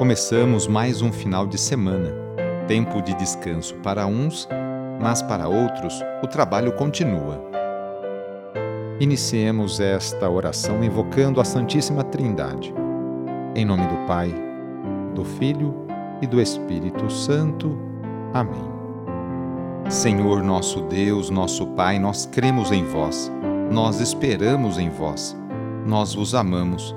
Começamos mais um final de semana, tempo de descanso para uns, mas para outros o trabalho continua. Iniciemos esta oração invocando a Santíssima Trindade. Em nome do Pai, do Filho e do Espírito Santo. Amém. Senhor nosso Deus, nosso Pai, nós cremos em vós, nós esperamos em vós, nós vos amamos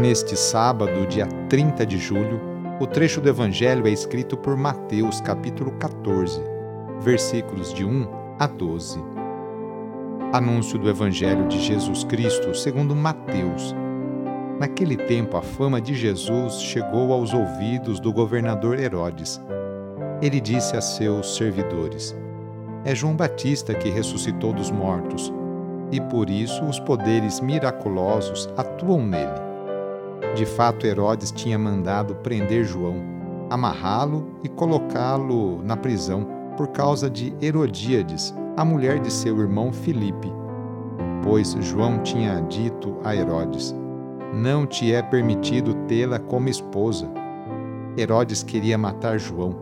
Neste sábado, dia 30 de julho, o trecho do Evangelho é escrito por Mateus, capítulo 14, versículos de 1 a 12. Anúncio do Evangelho de Jesus Cristo segundo Mateus. Naquele tempo, a fama de Jesus chegou aos ouvidos do governador Herodes. Ele disse a seus servidores: É João Batista que ressuscitou dos mortos, e por isso os poderes miraculosos atuam nele. De fato, Herodes tinha mandado prender João, amarrá-lo e colocá-lo na prisão por causa de Herodíades, a mulher de seu irmão Filipe. Pois João tinha dito a Herodes: Não te é permitido tê-la como esposa. Herodes queria matar João,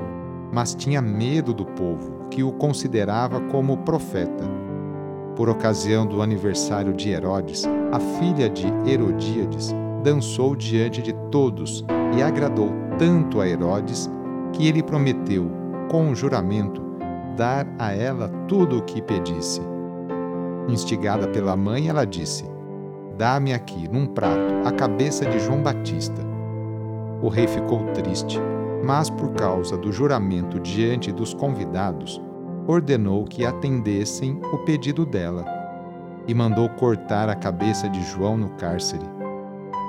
mas tinha medo do povo, que o considerava como profeta. Por ocasião do aniversário de Herodes, a filha de Herodíades dançou diante de todos e agradou tanto a Herodes que ele prometeu, com um juramento, dar a ela tudo o que pedisse. Instigada pela mãe, ela disse: Dá-me aqui, num prato, a cabeça de João Batista. O rei ficou triste, mas por causa do juramento diante dos convidados, ordenou que atendessem o pedido dela e mandou cortar a cabeça de João no cárcere.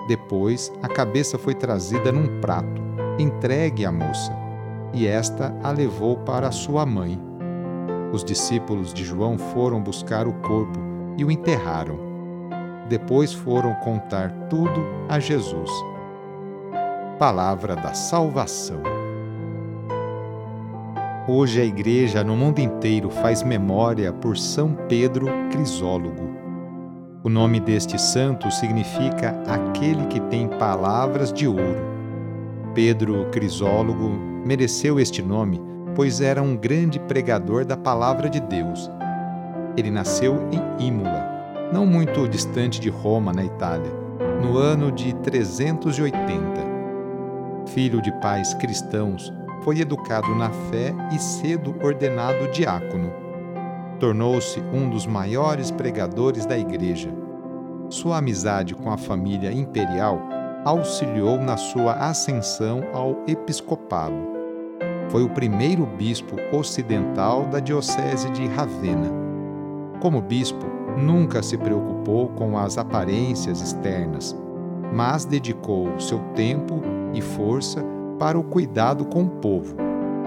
Depois, a cabeça foi trazida num prato, entregue à moça, e esta a levou para sua mãe. Os discípulos de João foram buscar o corpo e o enterraram. Depois foram contar tudo a Jesus. Palavra da Salvação. Hoje a Igreja no mundo inteiro faz memória por São Pedro Crisólogo. O nome deste santo significa aquele que tem palavras de ouro. Pedro Crisólogo mereceu este nome, pois era um grande pregador da palavra de Deus. Ele nasceu em Imola, não muito distante de Roma, na Itália, no ano de 380. Filho de pais cristãos, foi educado na fé e cedo ordenado diácono tornou-se um dos maiores pregadores da Igreja. Sua amizade com a família imperial auxiliou na sua ascensão ao episcopado. Foi o primeiro bispo ocidental da Diocese de Ravenna. Como bispo, nunca se preocupou com as aparências externas, mas dedicou seu tempo e força para o cuidado com o povo,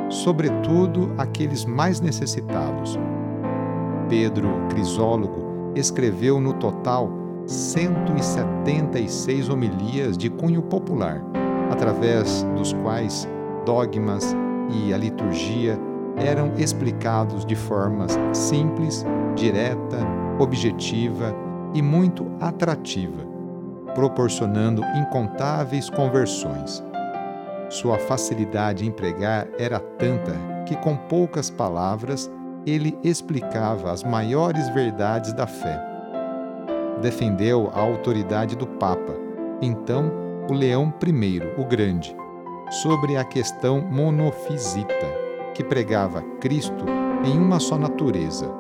sobretudo aqueles mais necessitados Pedro Crisólogo escreveu no total 176 homilias de cunho popular, através dos quais dogmas e a liturgia eram explicados de formas simples, direta, objetiva e muito atrativa, proporcionando incontáveis conversões. Sua facilidade em pregar era tanta que, com poucas palavras, ele explicava as maiores verdades da fé. Defendeu a autoridade do Papa, então o Leão I, o Grande, sobre a questão monofisita, que pregava Cristo em uma só natureza.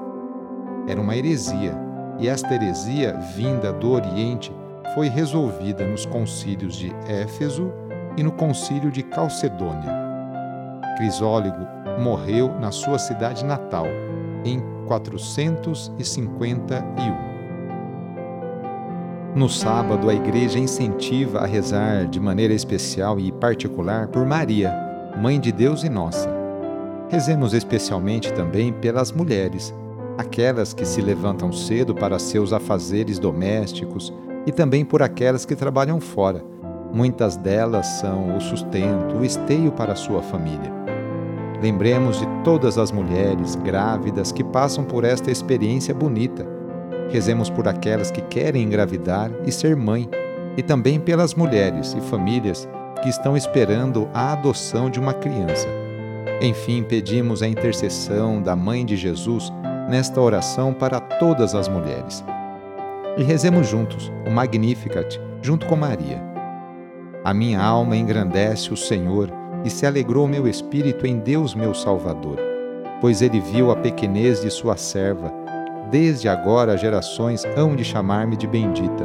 Era uma heresia, e esta heresia, vinda do Oriente, foi resolvida nos concílios de Éfeso e no concílio de Calcedônia. Crisólogo morreu na sua cidade natal, em 451. No sábado, a igreja incentiva a rezar de maneira especial e particular por Maria, Mãe de Deus e nossa. Rezemos especialmente também pelas mulheres, aquelas que se levantam cedo para seus afazeres domésticos e também por aquelas que trabalham fora. Muitas delas são o sustento, o esteio para sua família. Lembremos de todas as mulheres grávidas que passam por esta experiência bonita. Rezemos por aquelas que querem engravidar e ser mãe, e também pelas mulheres e famílias que estão esperando a adoção de uma criança. Enfim, pedimos a intercessão da Mãe de Jesus nesta oração para todas as mulheres. E rezemos juntos o Magnificat, junto com Maria. A minha alma engrandece o Senhor e se alegrou meu espírito em Deus meu Salvador, pois ele viu a pequenez de sua serva. Desde agora gerações hão de chamar-me de bendita.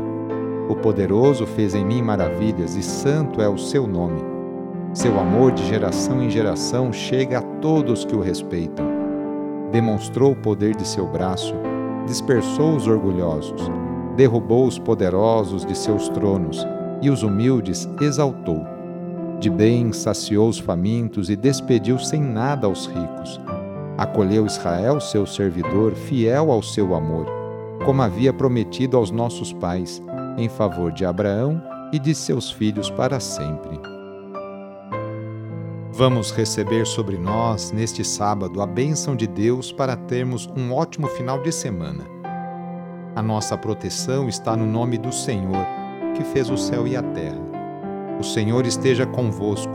O poderoso fez em mim maravilhas e santo é o seu nome. Seu amor de geração em geração chega a todos que o respeitam. Demonstrou o poder de seu braço, dispersou os orgulhosos, derrubou os poderosos de seus tronos e os humildes exaltou. De bem saciou os famintos e despediu sem nada aos ricos. Acolheu Israel, seu servidor, fiel ao seu amor, como havia prometido aos nossos pais, em favor de Abraão e de seus filhos para sempre. Vamos receber sobre nós, neste sábado, a bênção de Deus para termos um ótimo final de semana. A nossa proteção está no nome do Senhor, que fez o céu e a terra. O Senhor esteja convosco,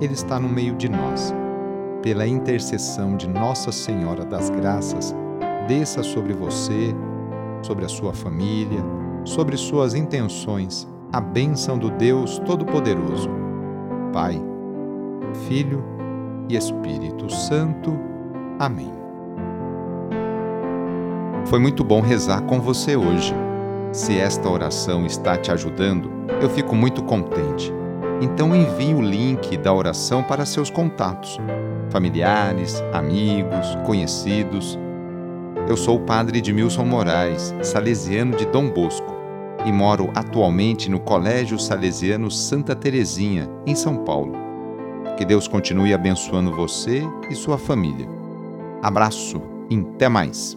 Ele está no meio de nós. Pela intercessão de Nossa Senhora das Graças, desça sobre você, sobre a sua família, sobre suas intenções, a bênção do Deus Todo-Poderoso. Pai, Filho e Espírito Santo. Amém. Foi muito bom rezar com você hoje. Se esta oração está te ajudando, eu fico muito contente. Então envie o link da oração para seus contatos, familiares, amigos, conhecidos. Eu sou o padre Edmilson Moraes, salesiano de Dom Bosco, e moro atualmente no Colégio Salesiano Santa Terezinha, em São Paulo. Que Deus continue abençoando você e sua família. Abraço e até mais.